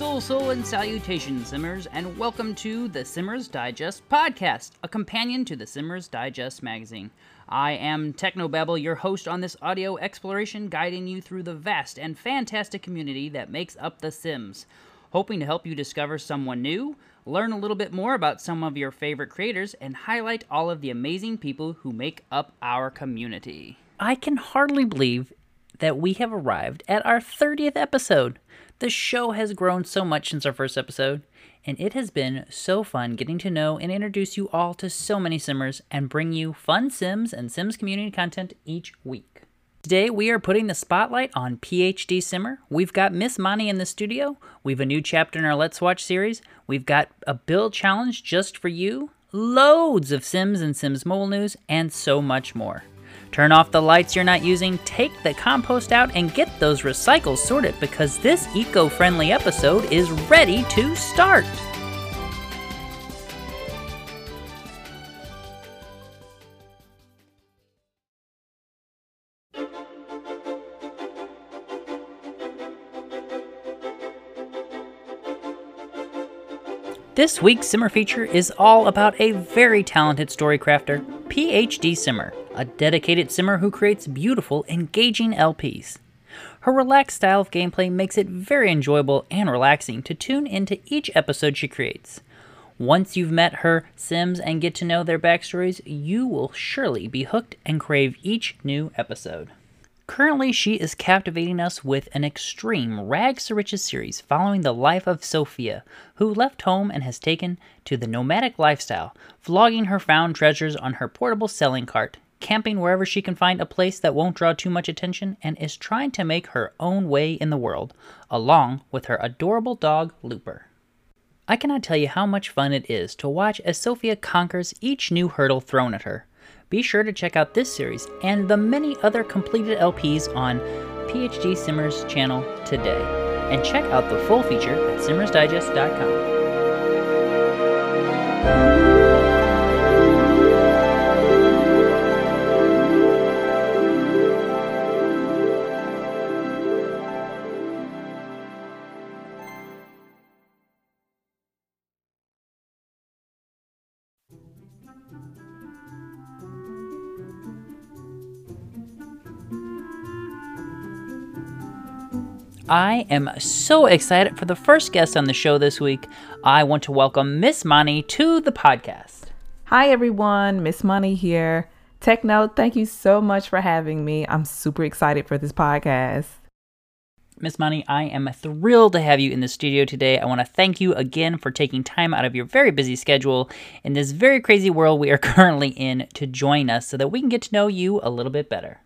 Sul, sul, and salutations, Simmers, and welcome to the Simmers Digest podcast, a companion to the Simmers Digest magazine. I am Technobabble, your host on this audio exploration, guiding you through the vast and fantastic community that makes up The Sims. Hoping to help you discover someone new, learn a little bit more about some of your favorite creators, and highlight all of the amazing people who make up our community. I can hardly believe that we have arrived at our 30th episode. The show has grown so much since our first episode, and it has been so fun getting to know and introduce you all to so many Simmers and bring you fun Sims and Sims community content each week. Today, we are putting the spotlight on PhD Simmer. We've got Miss Mani in the studio. We've a new chapter in our Let's Watch series. We've got a build challenge just for you, loads of Sims and Sims mobile news, and so much more. Turn off the lights you're not using, take the compost out, and get those recycles sorted because this eco friendly episode is ready to start. This week's Simmer feature is all about a very talented story crafter, PhD Simmer, a dedicated Simmer who creates beautiful, engaging LPs. Her relaxed style of gameplay makes it very enjoyable and relaxing to tune into each episode she creates. Once you've met her Sims and get to know their backstories, you will surely be hooked and crave each new episode. Currently, she is captivating us with an extreme rags to riches series following the life of Sophia, who left home and has taken to the nomadic lifestyle, vlogging her found treasures on her portable selling cart, camping wherever she can find a place that won't draw too much attention, and is trying to make her own way in the world, along with her adorable dog, Looper. I cannot tell you how much fun it is to watch as Sophia conquers each new hurdle thrown at her be sure to check out this series and the many other completed LPs on PhD Simmers channel today. And check out the full feature at simmersdigest.com. I am so excited for the first guest on the show this week. I want to welcome Miss Mani to the podcast. Hi, everyone. Miss Mani here. Techno, thank you so much for having me. I'm super excited for this podcast. Miss Mani, I am thrilled to have you in the studio today. I want to thank you again for taking time out of your very busy schedule in this very crazy world we are currently in to join us so that we can get to know you a little bit better.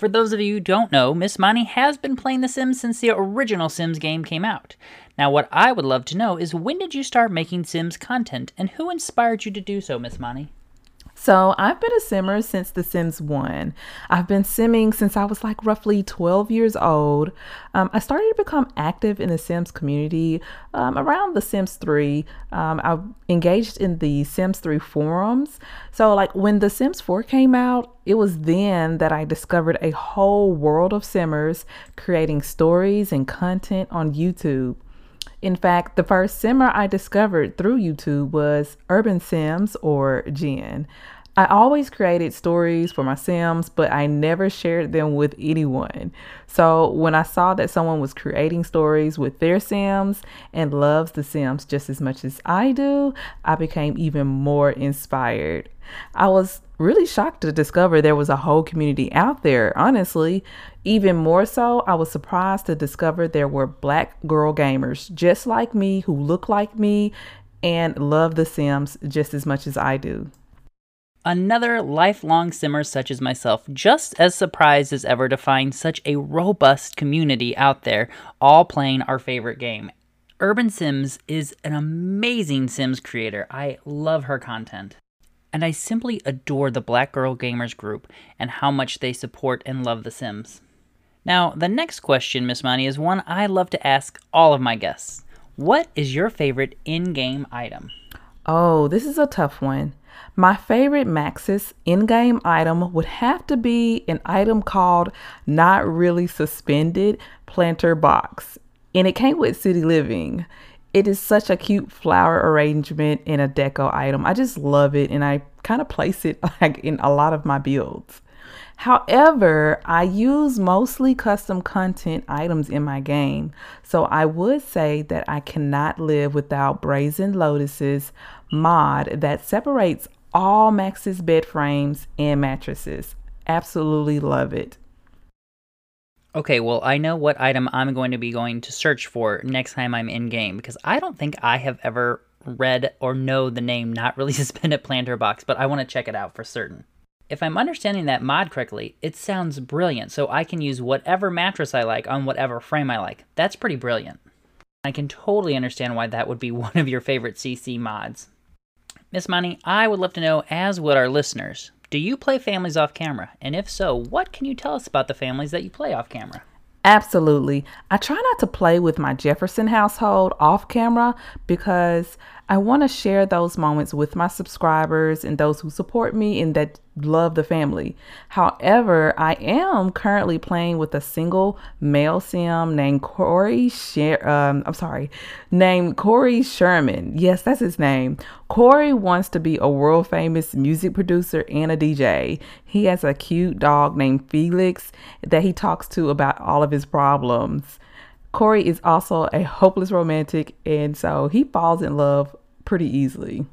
For those of you who don't know, Miss Mani has been playing The Sims since the original Sims game came out. Now, what I would love to know is when did you start making Sims content, and who inspired you to do so, Miss Mani? So I've been a simmer since The Sims 1. I've been simming since I was like roughly 12 years old. Um, I started to become active in the Sims community um, around The Sims 3. Um, I engaged in the Sims 3 forums. So, like when The Sims 4 came out, it was then that I discovered a whole world of simmers creating stories and content on YouTube. In fact, the first simmer I discovered through YouTube was Urban Sims or Jen. I always created stories for my Sims, but I never shared them with anyone. So when I saw that someone was creating stories with their Sims and loves the Sims just as much as I do, I became even more inspired. I was really shocked to discover there was a whole community out there, honestly. Even more so, I was surprised to discover there were black girl gamers just like me who look like me and love The Sims just as much as I do. Another lifelong simmer such as myself, just as surprised as ever to find such a robust community out there, all playing our favorite game. Urban Sims is an amazing Sims creator. I love her content and I simply adore the Black Girl Gamers group and how much they support and love The Sims. Now, the next question, Miss Mani, is one I love to ask all of my guests. What is your favorite in game item? Oh, this is a tough one. My favorite Maxis in game item would have to be an item called Not Really Suspended Planter Box. And it came with City Living. It is such a cute flower arrangement in a deco item. I just love it and I kind of place it like in a lot of my builds. However, I use mostly custom content items in my game, so I would say that I cannot live without Brazen Lotus's mod that separates all Maxis bed frames and mattresses. Absolutely love it. Okay, well, I know what item I'm going to be going to search for next time I'm in game because I don't think I have ever read or know the name Not Really Suspended Planter Box, but I want to check it out for certain. If I'm understanding that mod correctly, it sounds brilliant, so I can use whatever mattress I like on whatever frame I like. That's pretty brilliant. I can totally understand why that would be one of your favorite CC mods. Miss Mani, I would love to know, as would our listeners, do you play families off camera? And if so, what can you tell us about the families that you play off camera? Absolutely. I try not to play with my Jefferson household off camera because I want to share those moments with my subscribers and those who support me and that love the family. However, I am currently playing with a single male sim named Corey Sher- um, I'm sorry, named Corey Sherman. Yes, that's his name. Corey wants to be a world famous music producer and a DJ. He has a cute dog named Felix that he talks to about all of his problems. Corey is also a hopeless romantic, and so he falls in love pretty easily.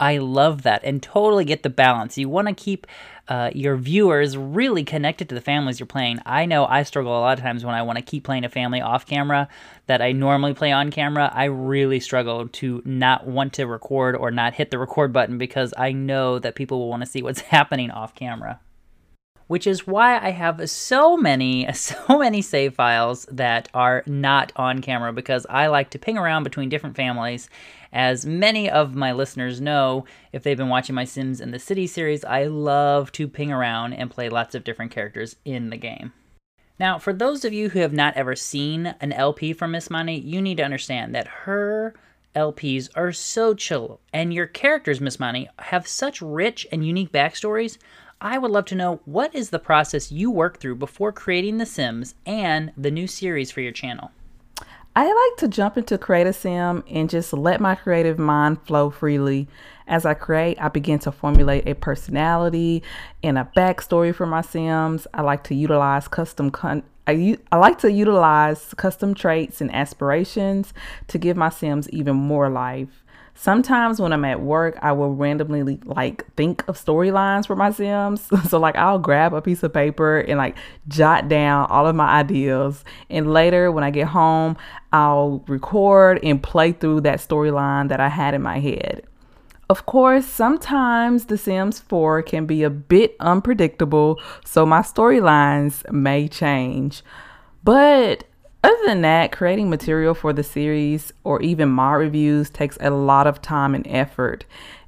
I love that and totally get the balance. You want to keep uh, your viewers really connected to the families you're playing. I know I struggle a lot of times when I want to keep playing a family off camera that I normally play on camera. I really struggle to not want to record or not hit the record button because I know that people will want to see what's happening off camera which is why I have so many, so many save files that are not on camera because I like to ping around between different families. As many of my listeners know, if they've been watching my Sims in the City series, I love to ping around and play lots of different characters in the game. Now, for those of you who have not ever seen an LP from Miss Mani, you need to understand that her LPs are so chill, and your characters, Miss Mani, have such rich and unique backstories. I would love to know what is the process you work through before creating The Sims and the new series for your channel. I like to jump into Create a Sim and just let my creative mind flow freely. As I create, I begin to formulate a personality and a backstory for my Sims. I like to utilize custom con- I, I like to utilize custom traits and aspirations to give my Sims even more life. Sometimes when I'm at work, I will randomly like think of storylines for my Sims. so like I'll grab a piece of paper and like jot down all of my ideas. And later when I get home, I'll record and play through that storyline that I had in my head. Of course, sometimes The Sims 4 can be a bit unpredictable, so my storylines may change. But other than that, creating material for the series or even mod reviews takes a lot of time and effort.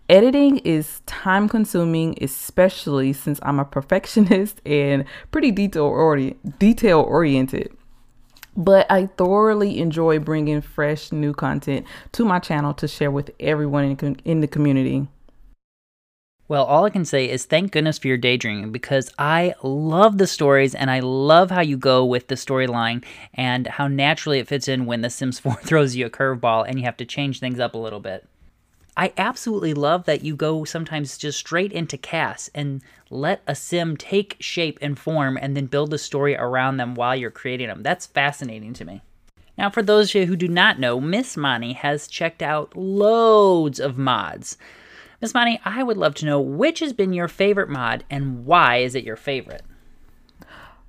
Editing is time consuming, especially since I'm a perfectionist and pretty detail orient, detail oriented. But I thoroughly enjoy bringing fresh new content to my channel to share with everyone in, in the community. Well, all I can say is thank goodness for your daydreaming because I love the stories and I love how you go with the storyline and how naturally it fits in when The Sims 4 throws you a curveball and you have to change things up a little bit. I absolutely love that you go sometimes just straight into CAS and let a sim take shape and form and then build the story around them while you're creating them. That's fascinating to me. Now, for those of you who do not know, Miss Mani has checked out loads of mods. Miss Mani, I would love to know which has been your favorite mod and why is it your favorite?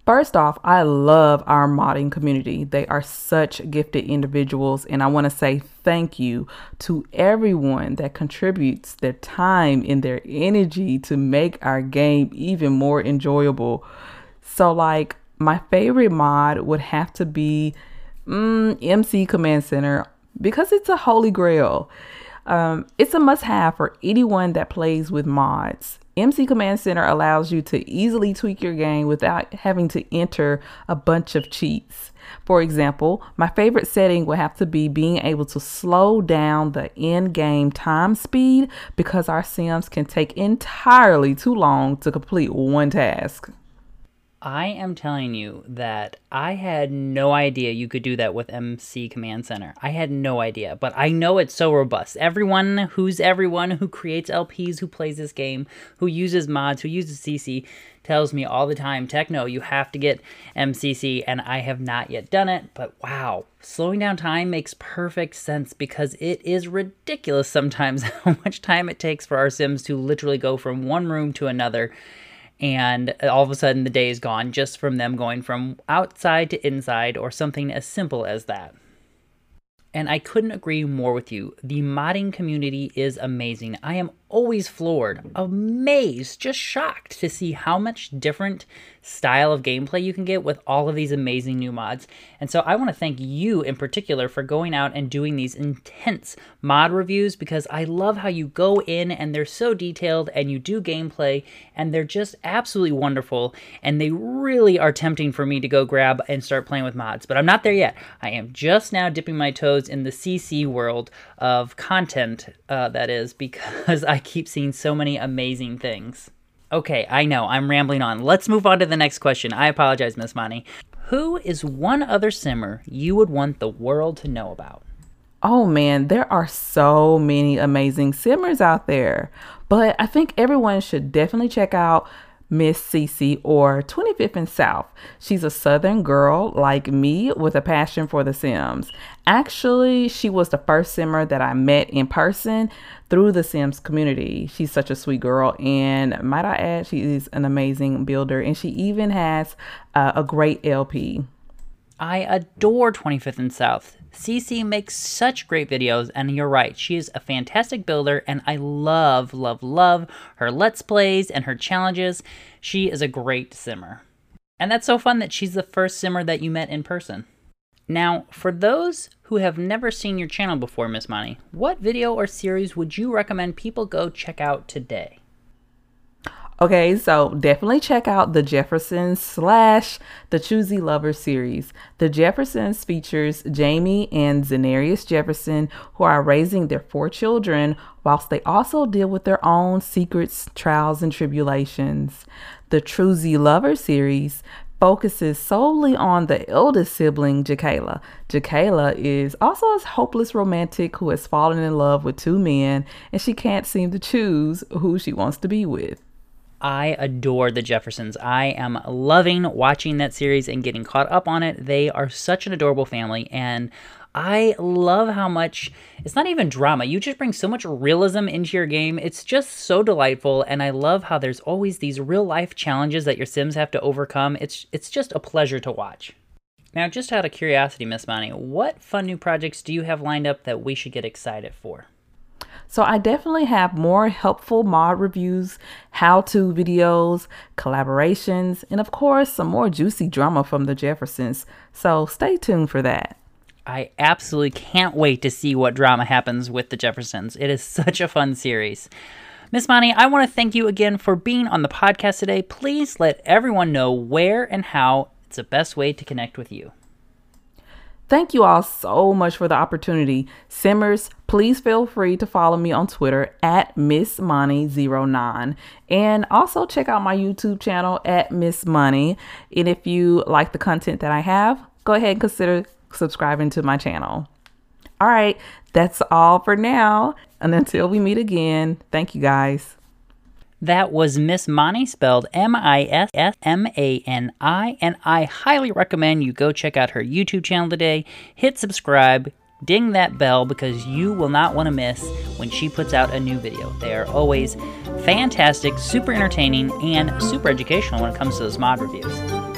First off, I love our modding community. They are such gifted individuals, and I want to say thank you to everyone that contributes their time and their energy to make our game even more enjoyable. So, like, my favorite mod would have to be mm, MC Command Center because it's a holy grail. Um, it's a must have for anyone that plays with mods. MC Command Center allows you to easily tweak your game without having to enter a bunch of cheats. For example, my favorite setting would have to be being able to slow down the in game time speed because our Sims can take entirely too long to complete one task. I am telling you that I had no idea you could do that with MC Command Center. I had no idea, but I know it's so robust. Everyone who's everyone who creates LPs, who plays this game, who uses mods, who uses CC, tells me all the time, Techno, you have to get MCC, and I have not yet done it, but wow, slowing down time makes perfect sense because it is ridiculous sometimes how much time it takes for our Sims to literally go from one room to another and all of a sudden the day is gone just from them going from outside to inside or something as simple as that. And I couldn't agree more with you. The modding community is amazing. I am always floored, amazed, just shocked to see how much different style of gameplay you can get with all of these amazing new mods. And so I want to thank you in particular for going out and doing these intense mod reviews because I love how you go in and they're so detailed and you do gameplay and they're just absolutely wonderful and they really are tempting for me to go grab and start playing with mods. But I'm not there yet. I am just now dipping my toes in the CC world of content, uh, that is, because I keep seeing so many amazing things. Okay, I know, I'm rambling on. Let's move on to the next question. I apologize, Miss Mani. Who is one other simmer you would want the world to know about? Oh man, there are so many amazing simmers out there. But I think everyone should definitely check out Miss Cece or 25th and South. She's a southern girl like me with a passion for The Sims. Actually, she was the first simmer that I met in person through the Sims community. She's such a sweet girl, and might I add, she is an amazing builder, and she even has uh, a great LP. I adore 25th and South. Cece makes such great videos, and you're right, she is a fantastic builder, and I love, love, love her Let's Plays and her challenges. She is a great simmer. And that's so fun that she's the first simmer that you met in person. Now, for those who have never seen your channel before, Miss Mani, what video or series would you recommend people go check out today? Okay, so definitely check out the Jeffersons slash the Choosy Lover series. The Jeffersons features Jamie and Zenarius Jefferson, who are raising their four children whilst they also deal with their own secrets, trials, and tribulations. The Choosy Lover series focuses solely on the eldest sibling, Jakayla. Jakayla is also a hopeless romantic who has fallen in love with two men and she can't seem to choose who she wants to be with. I adore the Jeffersons. I am loving watching that series and getting caught up on it. They are such an adorable family, and I love how much it's not even drama. You just bring so much realism into your game. It's just so delightful, and I love how there's always these real life challenges that your Sims have to overcome. It's it's just a pleasure to watch. Now, just out of curiosity, Miss Mani, what fun new projects do you have lined up that we should get excited for? So I definitely have more helpful mod reviews, how-to videos, collaborations, and of course, some more juicy drama from the Jeffersons. So stay tuned for that. I absolutely can't wait to see what drama happens with the Jeffersons. It is such a fun series. Miss Mani, I want to thank you again for being on the podcast today. Please let everyone know where and how it's the best way to connect with you. Thank you all so much for the opportunity. Simmers, please feel free to follow me on Twitter at Miss Mani09 and also check out my YouTube channel at Miss Mani. And if you like the content that I have, go ahead and consider subscribing to my channel. All right, that's all for now. And until we meet again, thank you guys. That was Miss Mani, spelled M I S S M A N I, and I highly recommend you go check out her YouTube channel today. Hit subscribe, ding that bell because you will not want to miss when she puts out a new video. They are always fantastic, super entertaining, and super educational when it comes to those mod reviews.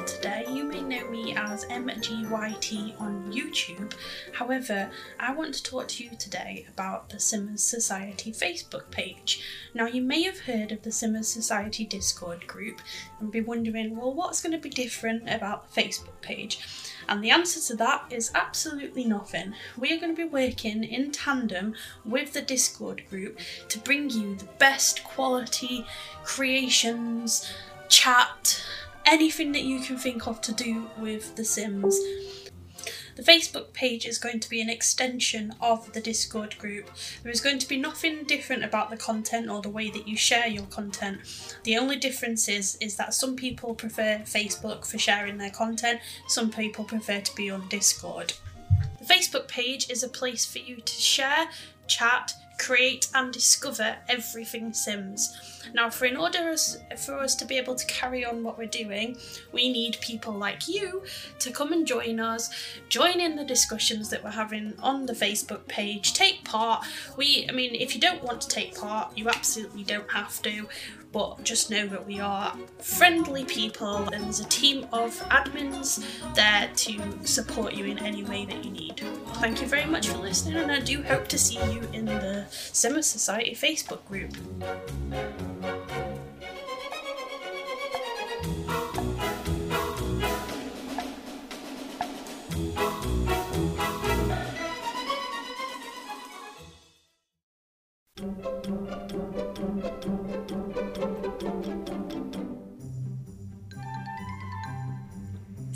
Here today. You may know me as MGYT on YouTube. However, I want to talk to you today about the Simmers Society Facebook page. Now, you may have heard of the Simmers Society Discord group and be wondering, well, what's going to be different about the Facebook page? And the answer to that is absolutely nothing. We are going to be working in tandem with the Discord group to bring you the best quality creations chat, anything that you can think of to do with The Sims. The Facebook page is going to be an extension of the Discord group. There is going to be nothing different about the content or the way that you share your content. The only difference is, is that some people prefer Facebook for sharing their content, some people prefer to be on Discord. The Facebook page is a place for you to share, chat, create and discover everything Sims. Now, for in order for us to be able to carry on what we're doing, we need people like you to come and join us, join in the discussions that we're having on the Facebook page, take part. We, I mean, if you don't want to take part, you absolutely don't have to but just know that we are friendly people and there's a team of admins there to support you in any way that you need. Thank you very much for listening and I do hope to see you in the Simmer Society Facebook group.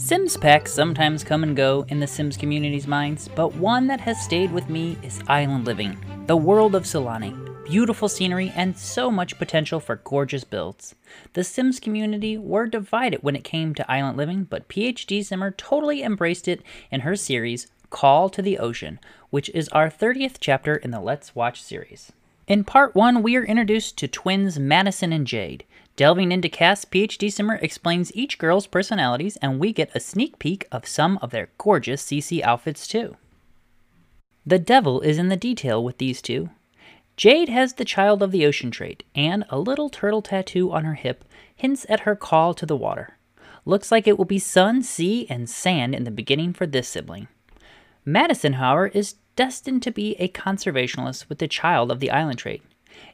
Sims packs sometimes come and go in the Sims community's minds, but one that has stayed with me is Island Living, the world of Sulani, Beautiful scenery and so much potential for gorgeous builds. The Sims community were divided when it came to Island Living, but PhD Simmer totally embraced it in her series Call to the Ocean, which is our 30th chapter in the Let's Watch series. In part 1, we are introduced to twins Madison and Jade. Delving into CAS, PhD Simmer explains each girl's personalities, and we get a sneak peek of some of their gorgeous CC outfits too. The devil is in the detail with these two. Jade has the child of the ocean trait, and a little turtle tattoo on her hip hints at her call to the water. Looks like it will be sun, sea, and sand in the beginning for this sibling. Madison, however, is destined to be a conservationist with the child of the island trait.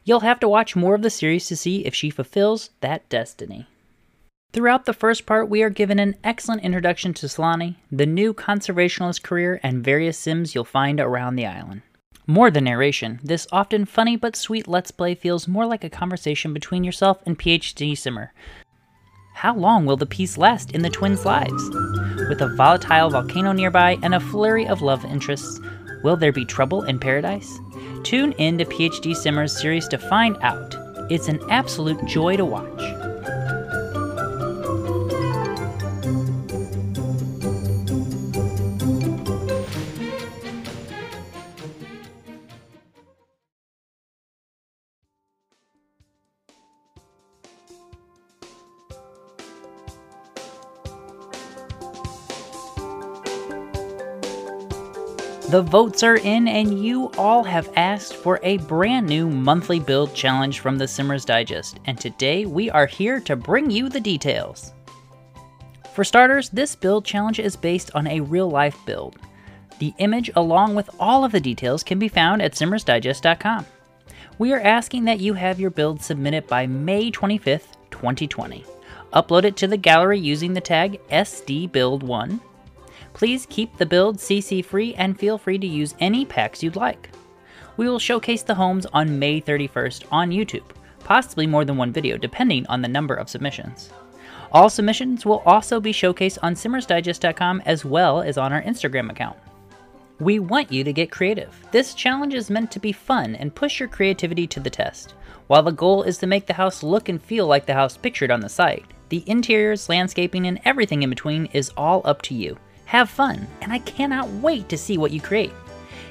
You'll have to watch more of the series to see if she fulfills that destiny. Throughout the first part, we are given an excellent introduction to Sulani, the new conservationist career, and various Sims you'll find around the island. More than narration, this often funny but sweet Let's Play feels more like a conversation between yourself and PhD Simmer. How long will the peace last in the twins' lives? With a volatile volcano nearby and a flurry of love interests, will there be trouble in paradise? Tune in to PhD Simmer's series to find out. It's an absolute joy to watch. The votes are in, and you all have asked for a brand new monthly build challenge from the Simmers Digest, and today we are here to bring you the details. For starters, this build challenge is based on a real life build. The image, along with all of the details, can be found at simmersdigest.com. We are asking that you have your build submitted by May 25th, 2020. Upload it to the gallery using the tag SDBuild1 Please keep the build CC free and feel free to use any packs you'd like. We will showcase the homes on May 31st on YouTube, possibly more than one video depending on the number of submissions. All submissions will also be showcased on simmersdigest.com as well as on our Instagram account. We want you to get creative. This challenge is meant to be fun and push your creativity to the test. While the goal is to make the house look and feel like the house pictured on the site, the interiors, landscaping, and everything in between is all up to you. Have fun, and I cannot wait to see what you create.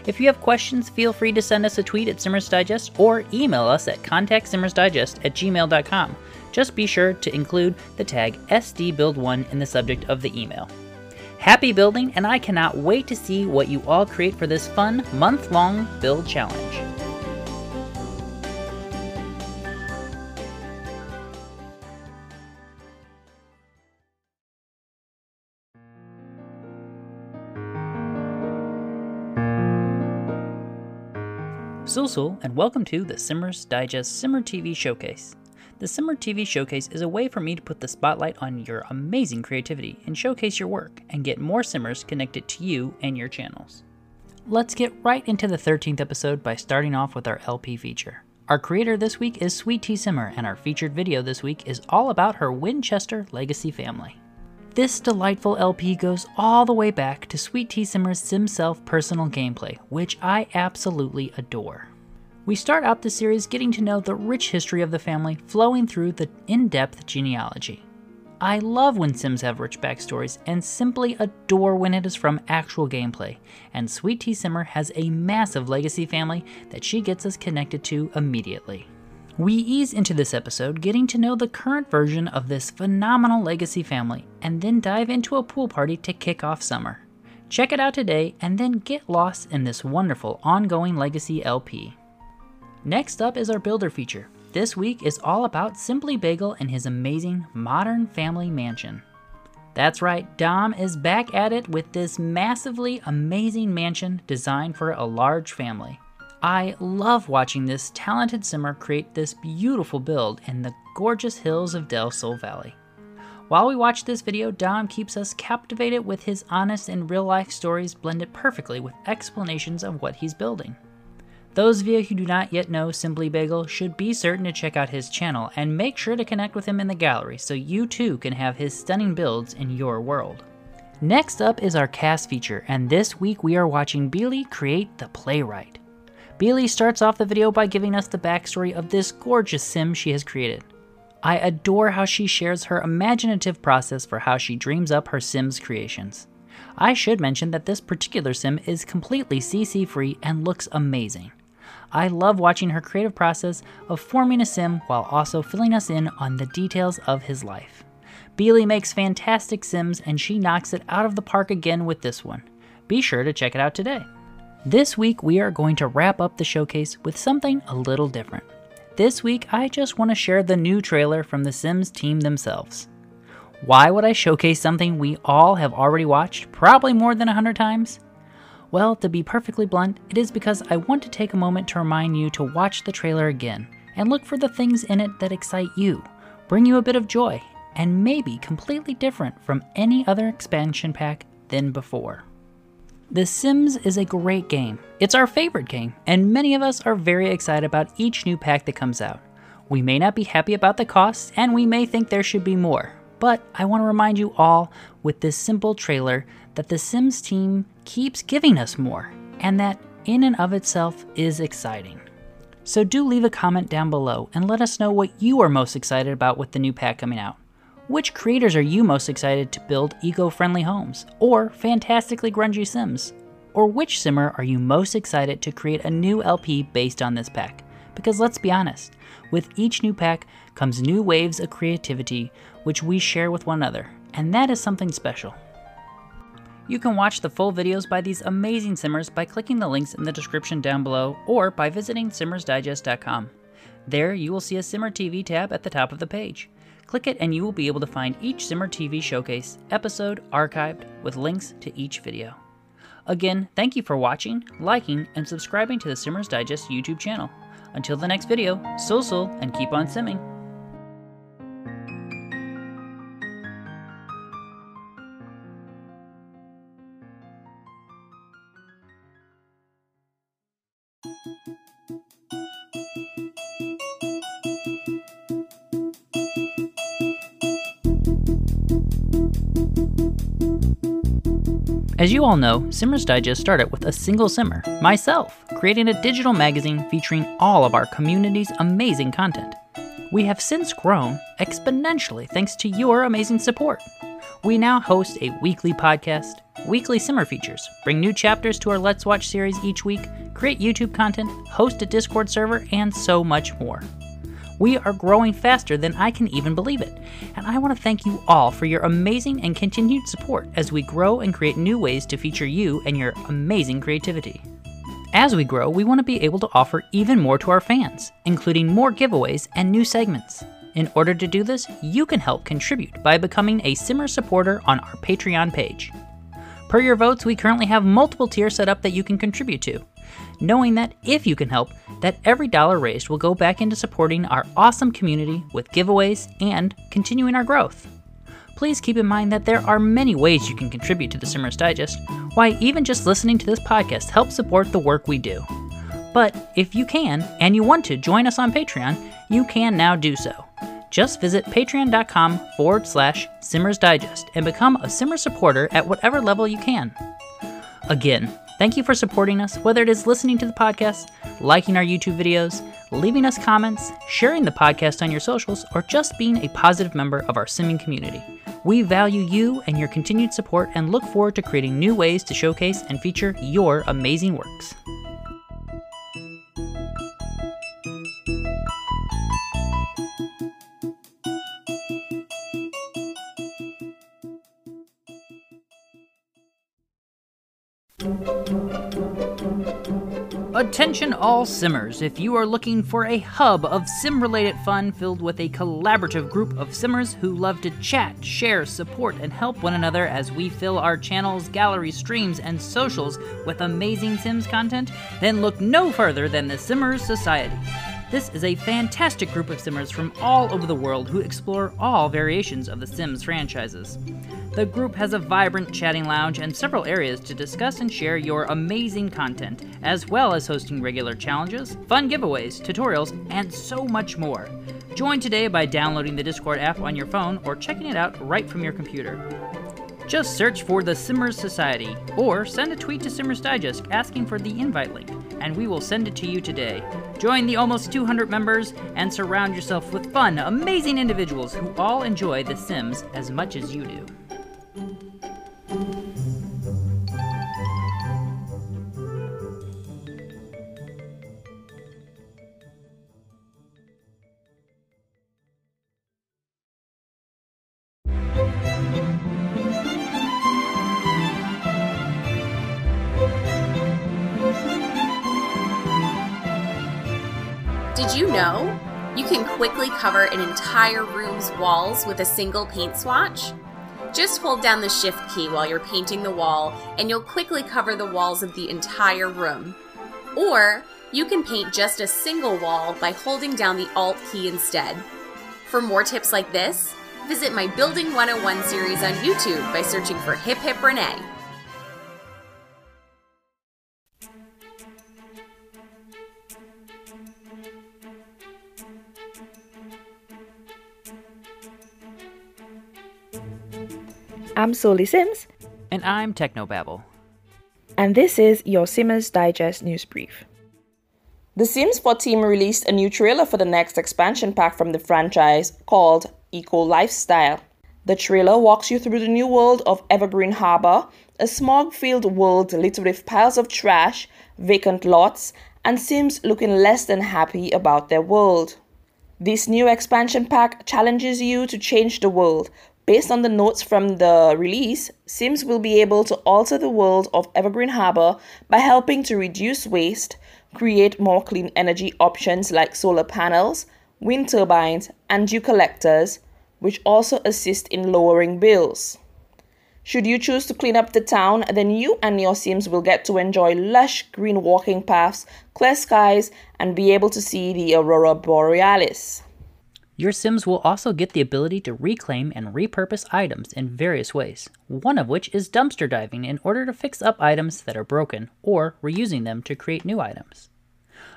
If you have questions, feel free to send us a tweet at Simmers Digest or email us at contactsimmersdigest at gmail.com. Just be sure to include the tag SDBuild1 in the subject of the email. Happy building, and I cannot wait to see what you all create for this fun month long build challenge. Sul and welcome to the Simmers Digest Simmer TV Showcase. The Simmer TV Showcase is a way for me to put the spotlight on your amazing creativity and showcase your work and get more Simmers connected to you and your channels. Let's get right into the 13th episode by starting off with our LP feature. Our creator this week is Sweet Tea Simmer, and our featured video this week is all about her Winchester legacy family. This delightful LP goes all the way back to Sweet Tea Simmer's SimSelf personal gameplay, which I absolutely adore. We start out the series getting to know the rich history of the family flowing through the in depth genealogy. I love when Sims have rich backstories and simply adore when it is from actual gameplay, and Sweet Tea Simmer has a massive legacy family that she gets us connected to immediately. We ease into this episode getting to know the current version of this phenomenal legacy family, and then dive into a pool party to kick off summer. Check it out today and then get lost in this wonderful ongoing legacy LP. Next up is our builder feature, this week is all about Simply Bagel and his amazing modern family mansion. That's right, Dom is back at it with this massively amazing mansion designed for a large family. I love watching this talented simmer create this beautiful build in the gorgeous hills of Del Sol Valley. While we watch this video, Dom keeps us captivated with his honest and real life stories blended perfectly with explanations of what he's building. Those of you who do not yet know Simply Bagel should be certain to check out his channel and make sure to connect with him in the gallery so you too can have his stunning builds in your world. Next up is our CAS feature, and this week we are watching Beely create the playwright. Beely starts off the video by giving us the backstory of this gorgeous sim she has created. I adore how she shares her imaginative process for how she dreams up her Sims creations. I should mention that this particular sim is completely CC free and looks amazing. I love watching her creative process of forming a sim while also filling us in on the details of his life. Beely makes fantastic sims and she knocks it out of the park again with this one. Be sure to check it out today. This week we are going to wrap up the showcase with something a little different. This week I just want to share the new trailer from the Sims team themselves. Why would I showcase something we all have already watched probably more than 100 times? Well, to be perfectly blunt, it is because I want to take a moment to remind you to watch the trailer again and look for the things in it that excite you, bring you a bit of joy, and maybe completely different from any other expansion pack than before. The Sims is a great game. It's our favorite game, and many of us are very excited about each new pack that comes out. We may not be happy about the costs, and we may think there should be more, but I want to remind you all with this simple trailer that the Sims team keeps giving us more, and that in and of itself is exciting. So do leave a comment down below and let us know what you are most excited about with the new pack coming out. Which creators are you most excited to build eco-friendly homes or fantastically grungy sims? Or which simmer are you most excited to create a new LP based on this pack? Because let's be honest, with each new pack comes new waves of creativity which we share with one another, and that is something special. You can watch the full videos by these amazing simmers by clicking the links in the description down below or by visiting simmersdigest.com. There you will see a Simmer TV tab at the top of the page. Click it and you will be able to find each Simmer TV showcase episode archived with links to each video. Again, thank you for watching, liking, and subscribing to the Simmers Digest YouTube channel. Until the next video, sul sul and keep on simming. As you all know, Simmers Digest started with a single simmer, myself, creating a digital magazine featuring all of our community's amazing content. We have since grown exponentially thanks to your amazing support. We now host a weekly podcast, weekly simmer features, bring new chapters to our Let's Watch series each week, create YouTube content, host a Discord server, and so much more. We are growing faster than I can even believe it. And I want to thank you all for your amazing and continued support as we grow and create new ways to feature you and your amazing creativity. As we grow, we want to be able to offer even more to our fans, including more giveaways and new segments. In order to do this, you can help contribute by becoming a Simmer supporter on our Patreon page. Per your votes, we currently have multiple tiers set up that you can contribute to. Knowing that if you can help, that every dollar raised will go back into supporting our awesome community with giveaways and continuing our growth. Please keep in mind that there are many ways you can contribute to the Simmers Digest, why even just listening to this podcast helps support the work we do. But if you can, and you want to join us on Patreon, you can now do so. Just visit patreon.com forward slash Simmers Digest and become a Simmer supporter at whatever level you can. Again, thank you for supporting us, whether it is listening to the podcast, liking our YouTube videos, leaving us comments, sharing the podcast on your socials, or just being a positive member of our simming community. We value you and your continued support and look forward to creating new ways to showcase and feature your amazing works. Attention all simmers, if you are looking for a hub of sim related fun filled with a collaborative group of simmers who love to chat, share, support, and help one another as we fill our channels, gallery streams, and socials with amazing Sims content, then look no further than the Simmers Society. This is a fantastic group of simmers from all over the world who explore all variations of the Sims franchises. The group has a vibrant chatting lounge and several areas to discuss and share your amazing content, as well as hosting regular challenges, fun giveaways, tutorials, and so much more. Join today by downloading the Discord app on your phone or checking it out right from your computer. Just search for the Simmers Society or send a tweet to Simmers Digest asking for the invite link, and we will send it to you today. Join the almost 200 members and surround yourself with fun, amazing individuals who all enjoy The Sims as much as you do. Did you know you can quickly cover an entire room's walls with a single paint swatch? Just hold down the shift key while you're painting the wall and you'll quickly cover the walls of the entire room. Or you can paint just a single wall by holding down the Alt key instead. For more tips like this, visit my Building 101 series on YouTube by searching for Hip Hip Renee. I'm Soli Sims, And I'm Technobabble. and this is your Simmers Digest News Brief. The Sims 4 team released a new trailer for the next expansion pack from the franchise called Eco Lifestyle. The trailer walks you through the new world of Evergreen Harbor, a smog filled world littered with piles of trash, vacant lots, and Sims looking less than happy about their world. This new expansion pack challenges you to change the world. Based on the notes from the release, Sims will be able to alter the world of Evergreen Harbor by helping to reduce waste, create more clean energy options like solar panels, wind turbines, and dew collectors, which also assist in lowering bills. Should you choose to clean up the town, then you and your Sims will get to enjoy lush green walking paths, clear skies, and be able to see the aurora borealis. Your Sims will also get the ability to reclaim and repurpose items in various ways, one of which is dumpster diving in order to fix up items that are broken or reusing them to create new items.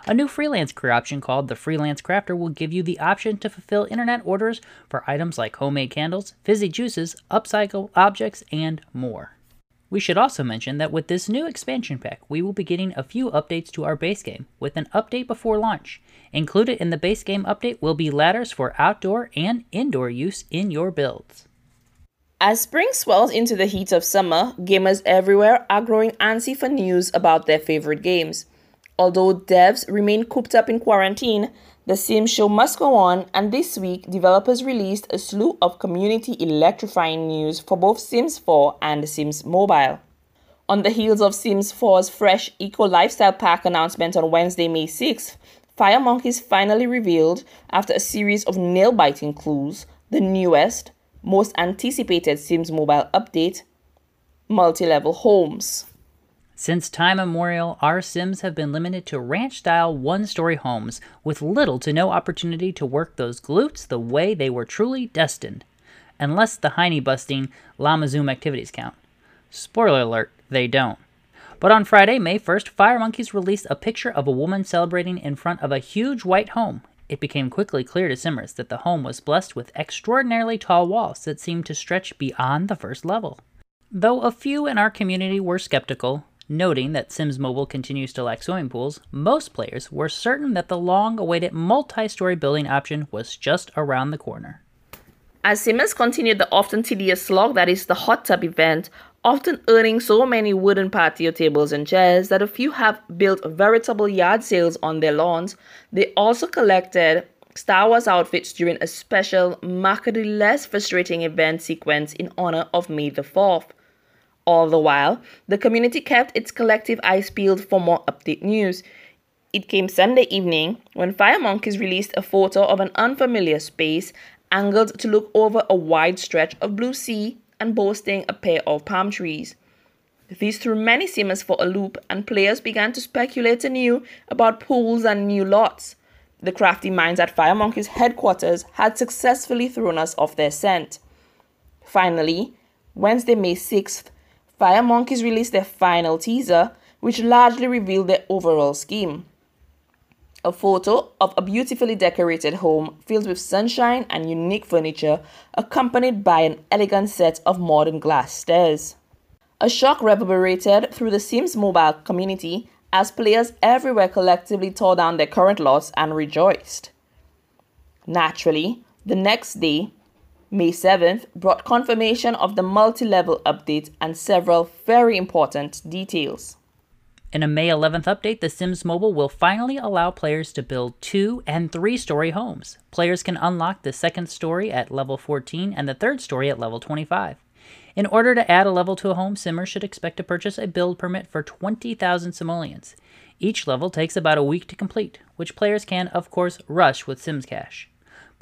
A new freelance career option called the Freelance Crafter will give you the option to fulfill internet orders for items like homemade candles, fizzy juices, upcycle objects, and more. We should also mention that with this new expansion pack, we will be getting a few updates to our base game with an update before launch. Included in the base game update will be ladders for outdoor and indoor use in your builds. As spring swells into the heat of summer, gamers everywhere are growing antsy for news about their favorite games. Although devs remain cooped up in quarantine, the Sims show must go on, and this week, developers released a slew of community electrifying news for both Sims 4 and Sims Mobile. On the heels of Sims 4's fresh Eco Lifestyle Pack announcement on Wednesday, May 6th, Firemonkeys finally revealed, after a series of nail biting clues, the newest, most anticipated Sims Mobile update multi level homes. Since time immemorial, our Sims have been limited to ranch style one story homes with little to no opportunity to work those glutes the way they were truly destined. Unless the hiney busting Llama Zoom activities count. Spoiler alert, they don't. But on Friday, May 1st, Firemonkeys released a picture of a woman celebrating in front of a huge white home. It became quickly clear to Simmers that the home was blessed with extraordinarily tall walls that seemed to stretch beyond the first level. Though a few in our community were skeptical, noting that Sims Mobile continues to lack swimming pools, most players were certain that the long awaited multi story building option was just around the corner. As Simmers continued the often tedious slog that is the hot tub event, often earning so many wooden patio tables and chairs that a few have built veritable yard sales on their lawns, they also collected Star Wars outfits during a special, markedly less frustrating event sequence in honor of May the 4th. All the while, the community kept its collective eyes peeled for more update news. It came Sunday evening when Firemonkeys released a photo of an unfamiliar space angled to look over a wide stretch of blue sea and boasting a pair of palm trees. These threw many simmers for a loop, and players began to speculate anew about pools and new lots. The crafty minds at Firemonkeys headquarters had successfully thrown us off their scent. Finally, Wednesday, May 6th, Firemonkeys released their final teaser, which largely revealed their overall scheme. A photo of a beautifully decorated home filled with sunshine and unique furniture, accompanied by an elegant set of modern glass stairs. A shock reverberated through the Sims mobile community as players everywhere collectively tore down their current lots and rejoiced. Naturally, the next day, May 7th, brought confirmation of the multi level update and several very important details. In a May 11th update, The Sims Mobile will finally allow players to build two and three story homes. Players can unlock the second story at level 14 and the third story at level 25. In order to add a level to a home, Simmers should expect to purchase a build permit for 20,000 simoleons. Each level takes about a week to complete, which players can, of course, rush with Sims Cash.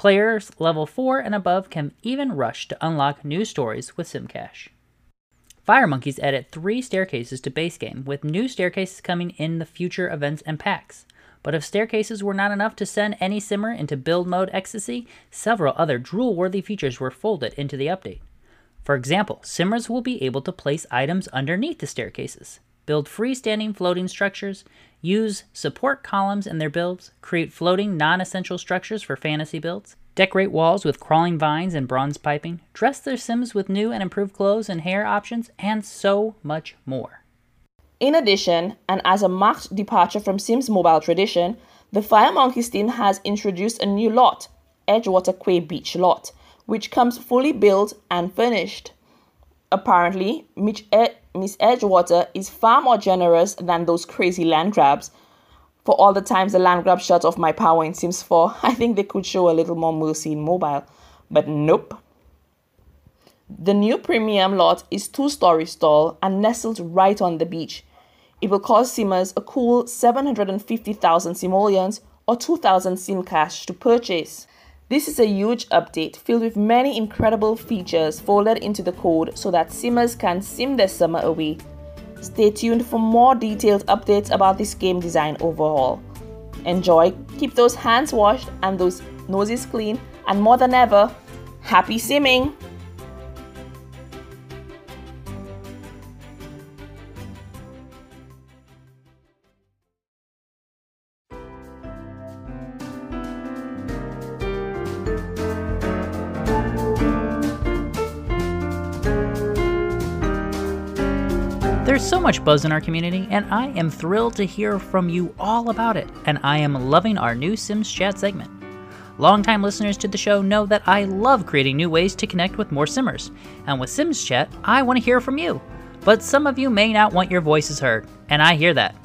Players level 4 and above can even rush to unlock new stories with SimCash. Firemonkeys added three staircases to base game, with new staircases coming in the future events and packs. But if staircases were not enough to send any simmer into build mode ecstasy, several other drool worthy features were folded into the update. For example, simmers will be able to place items underneath the staircases, build freestanding floating structures, use support columns in their builds, create floating non essential structures for fantasy builds, decorate walls with crawling vines and bronze piping, dress their Sims with new and improved clothes and hair options, and so much more. In addition, and as a marked departure from Sims mobile tradition, the Firemonkeys team has introduced a new lot, Edgewater Quay Beach Lot, which comes fully built and furnished. Apparently, eh, Miss Edgewater is far more generous than those crazy land grabs for all the times the land grab shut off my power in Sims 4, I think they could show a little more mercy in mobile. But nope. The new premium lot is two stories tall and nestled right on the beach. It will cost Simmers a cool 750,000 simoleons or 2,000 sim cash to purchase. This is a huge update filled with many incredible features folded into the code so that simmers can sim their summer away Stay tuned for more detailed updates about this game design overhaul. Enjoy, keep those hands washed and those noses clean, and more than ever, happy simming! There's so much buzz in our community, and I am thrilled to hear from you all about it, and I am loving our new Sims Chat segment. Longtime listeners to the show know that I love creating new ways to connect with more Simmers, and with Sims Chat, I want to hear from you. But some of you may not want your voices heard, and I hear that.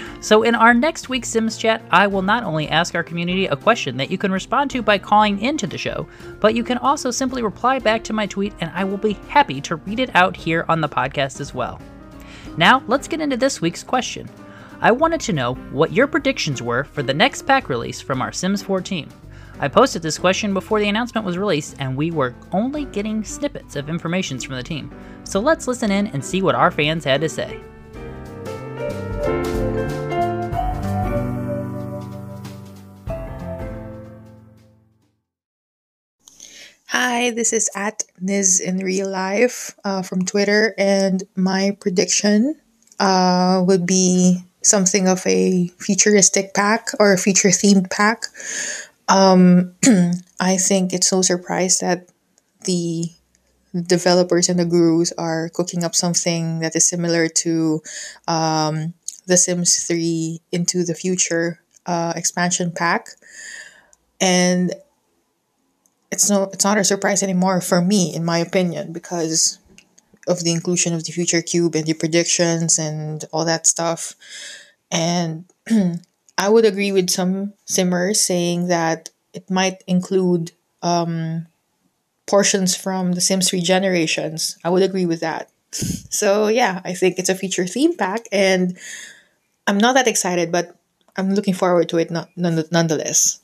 So, in our next week's Sims Chat, I will not only ask our community a question that you can respond to by calling into the show, but you can also simply reply back to my tweet, and I will be happy to read it out here on the podcast as well. Now, let's get into this week's question. I wanted to know what your predictions were for the next pack release from our Sims 4 team. I posted this question before the announcement was released, and we were only getting snippets of information from the team. So let's listen in and see what our fans had to say. Hi, this is at Niz in real life uh, from Twitter, and my prediction uh, would be something of a futuristic pack or a future themed pack. Um, I think it's no surprise that the developers and the gurus are cooking up something that is similar to um, The Sims 3 Into the Future uh, expansion pack. And it's no it's not a surprise anymore for me in my opinion because of the inclusion of the future cube and the predictions and all that stuff. And i would agree with some simmers saying that it might include um, portions from the sims 3 generations. I would agree with that. So yeah i think it's a feature theme pack and i'm not that excited but i'm looking forward to it nonetheless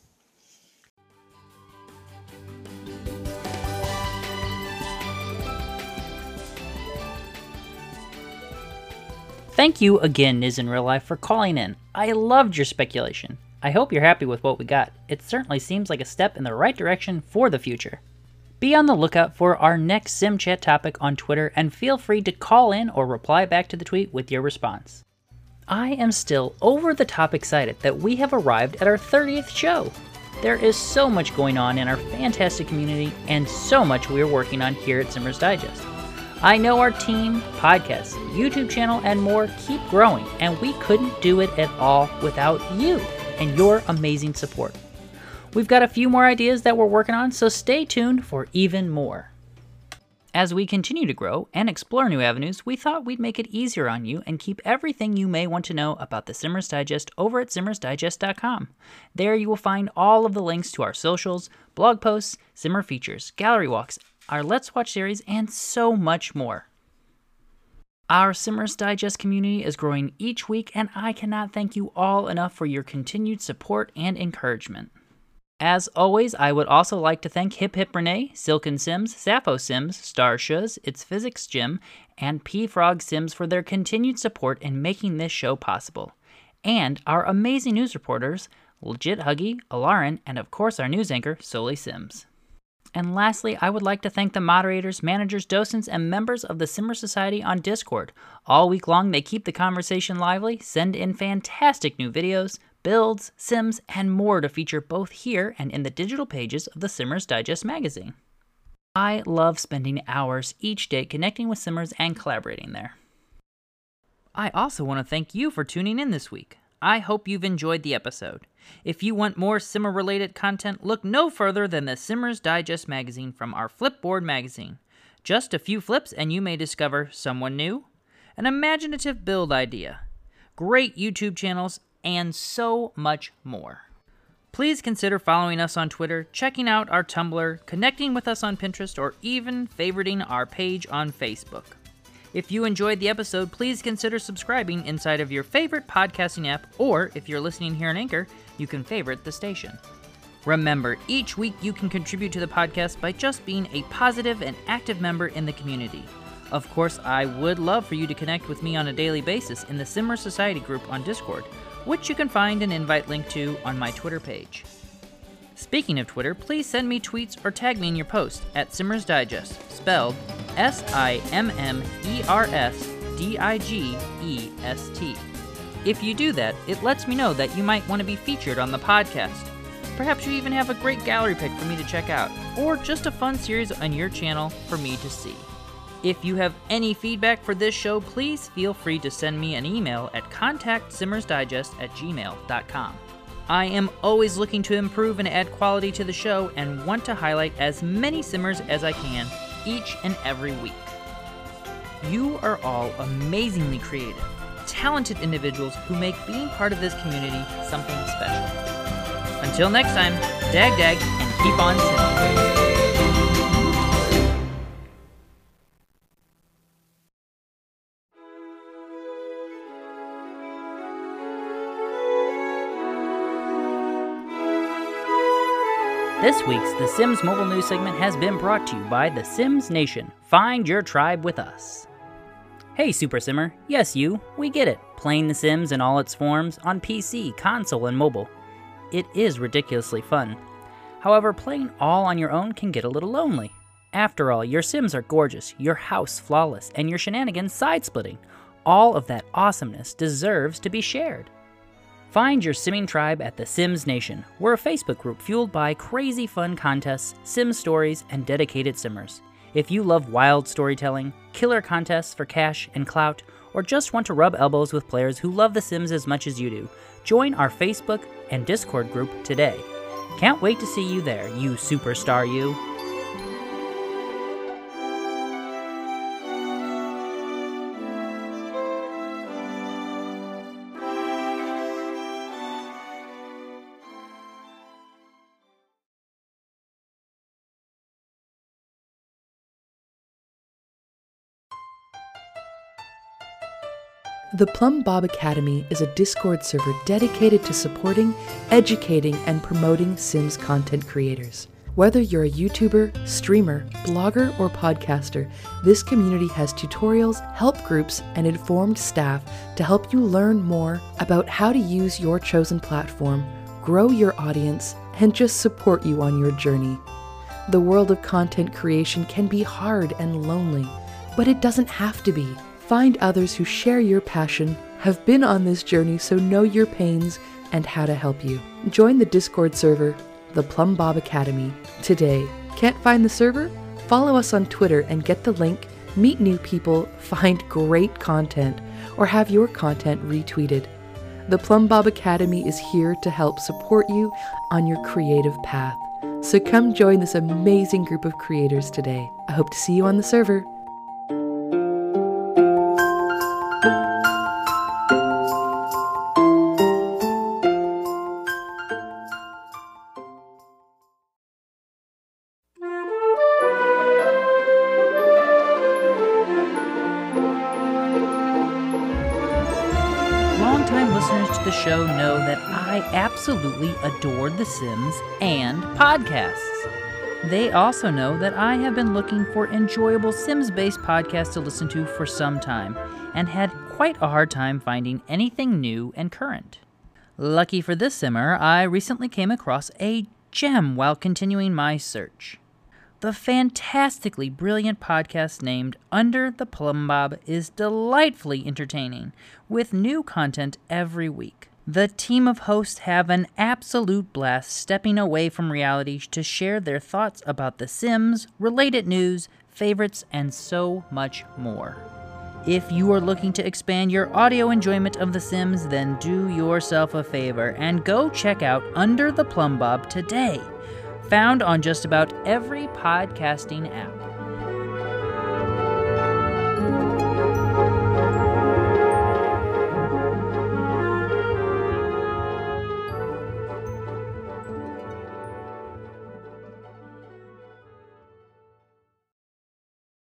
Thank you again, Niz in Real Life, for calling in. I loved your speculation. I hope you're happy with what we got. It certainly seems like a step in the right direction for the future. Be on the lookout for our next SimChat topic on Twitter and feel free to call in or reply back to the tweet with your response. I am still over the top excited that we have arrived at our 30th show. There is so much going on in our fantastic community and so much we are working on here at Simmers Digest. I know our team, podcast, YouTube channel, and more keep growing, and we couldn't do it at all without you and your amazing support. We've got a few more ideas that we're working on, so stay tuned for even more. As we continue to grow and explore new avenues, we thought we'd make it easier on you and keep everything you may want to know about the Simmers Digest over at simmersdigest.com. There you will find all of the links to our socials, blog posts, Simmer features, gallery walks, our Let's Watch series, and so much more. Our Simmers Digest community is growing each week, and I cannot thank you all enough for your continued support and encouragement. As always, I would also like to thank Hip Hip Renee, Silken Sims, Sappho Sims, Star Shuz, It's Physics Gym, and P Frog Sims for their continued support in making this show possible. And our amazing news reporters, Legit Huggy, Alarin, and of course our news anchor, Soli Sims. And lastly, I would like to thank the moderators, managers, docents, and members of the Simmer Society on Discord. All week long, they keep the conversation lively, send in fantastic new videos, builds, sims, and more to feature both here and in the digital pages of the Simmers Digest magazine. I love spending hours each day connecting with Simmers and collaborating there. I also want to thank you for tuning in this week. I hope you've enjoyed the episode. If you want more Simmer related content, look no further than the Simmers Digest magazine from our Flipboard magazine. Just a few flips, and you may discover someone new, an imaginative build idea, great YouTube channels, and so much more. Please consider following us on Twitter, checking out our Tumblr, connecting with us on Pinterest, or even favoriting our page on Facebook. If you enjoyed the episode, please consider subscribing inside of your favorite podcasting app, or if you're listening here on Anchor, you can favorite the station. Remember, each week you can contribute to the podcast by just being a positive and active member in the community. Of course, I would love for you to connect with me on a daily basis in the Simmer Society group on Discord, which you can find an invite link to on my Twitter page. Speaking of Twitter, please send me tweets or tag me in your post at Simmers Digest, spelled S I M M E R S D I G E S T. If you do that, it lets me know that you might want to be featured on the podcast. Perhaps you even have a great gallery pick for me to check out, or just a fun series on your channel for me to see. If you have any feedback for this show, please feel free to send me an email at contactsimmersdigest at gmail.com. I am always looking to improve and add quality to the show and want to highlight as many simmers as I can each and every week. You are all amazingly creative, talented individuals who make being part of this community something special. Until next time, dag dag and keep on simmering. This week's The Sims Mobile News segment has been brought to you by The Sims Nation. Find your tribe with us. Hey, Super Simmer. Yes, you. We get it. Playing The Sims in all its forms on PC, console, and mobile. It is ridiculously fun. However, playing all on your own can get a little lonely. After all, your Sims are gorgeous, your house flawless, and your shenanigans side splitting. All of that awesomeness deserves to be shared. Find your simming tribe at The Sims Nation. We're a Facebook group fueled by crazy fun contests, sim stories, and dedicated simmers. If you love wild storytelling, killer contests for cash and clout, or just want to rub elbows with players who love The Sims as much as you do, join our Facebook and Discord group today. Can't wait to see you there, you superstar you. The Plumbob Academy is a Discord server dedicated to supporting, educating, and promoting Sims content creators. Whether you're a YouTuber, streamer, blogger, or podcaster, this community has tutorials, help groups, and informed staff to help you learn more about how to use your chosen platform, grow your audience, and just support you on your journey. The world of content creation can be hard and lonely, but it doesn't have to be. Find others who share your passion, have been on this journey, so know your pains and how to help you. Join the Discord server, the Plumbob Academy, today. Can't find the server? Follow us on Twitter and get the link, meet new people, find great content, or have your content retweeted. The Plumbob Academy is here to help support you on your creative path. So come join this amazing group of creators today. I hope to see you on the server. The show know that I absolutely adore The Sims and podcasts. They also know that I have been looking for enjoyable Sims based podcasts to listen to for some time and had quite a hard time finding anything new and current. Lucky for this simmer, I recently came across a gem while continuing my search. The fantastically brilliant podcast named Under the Plumbob is delightfully entertaining, with new content every week. The team of hosts have an absolute blast stepping away from reality to share their thoughts about The Sims, related news, favorites, and so much more. If you are looking to expand your audio enjoyment of The Sims, then do yourself a favor and go check out Under the Plumbob today found on just about every podcasting app.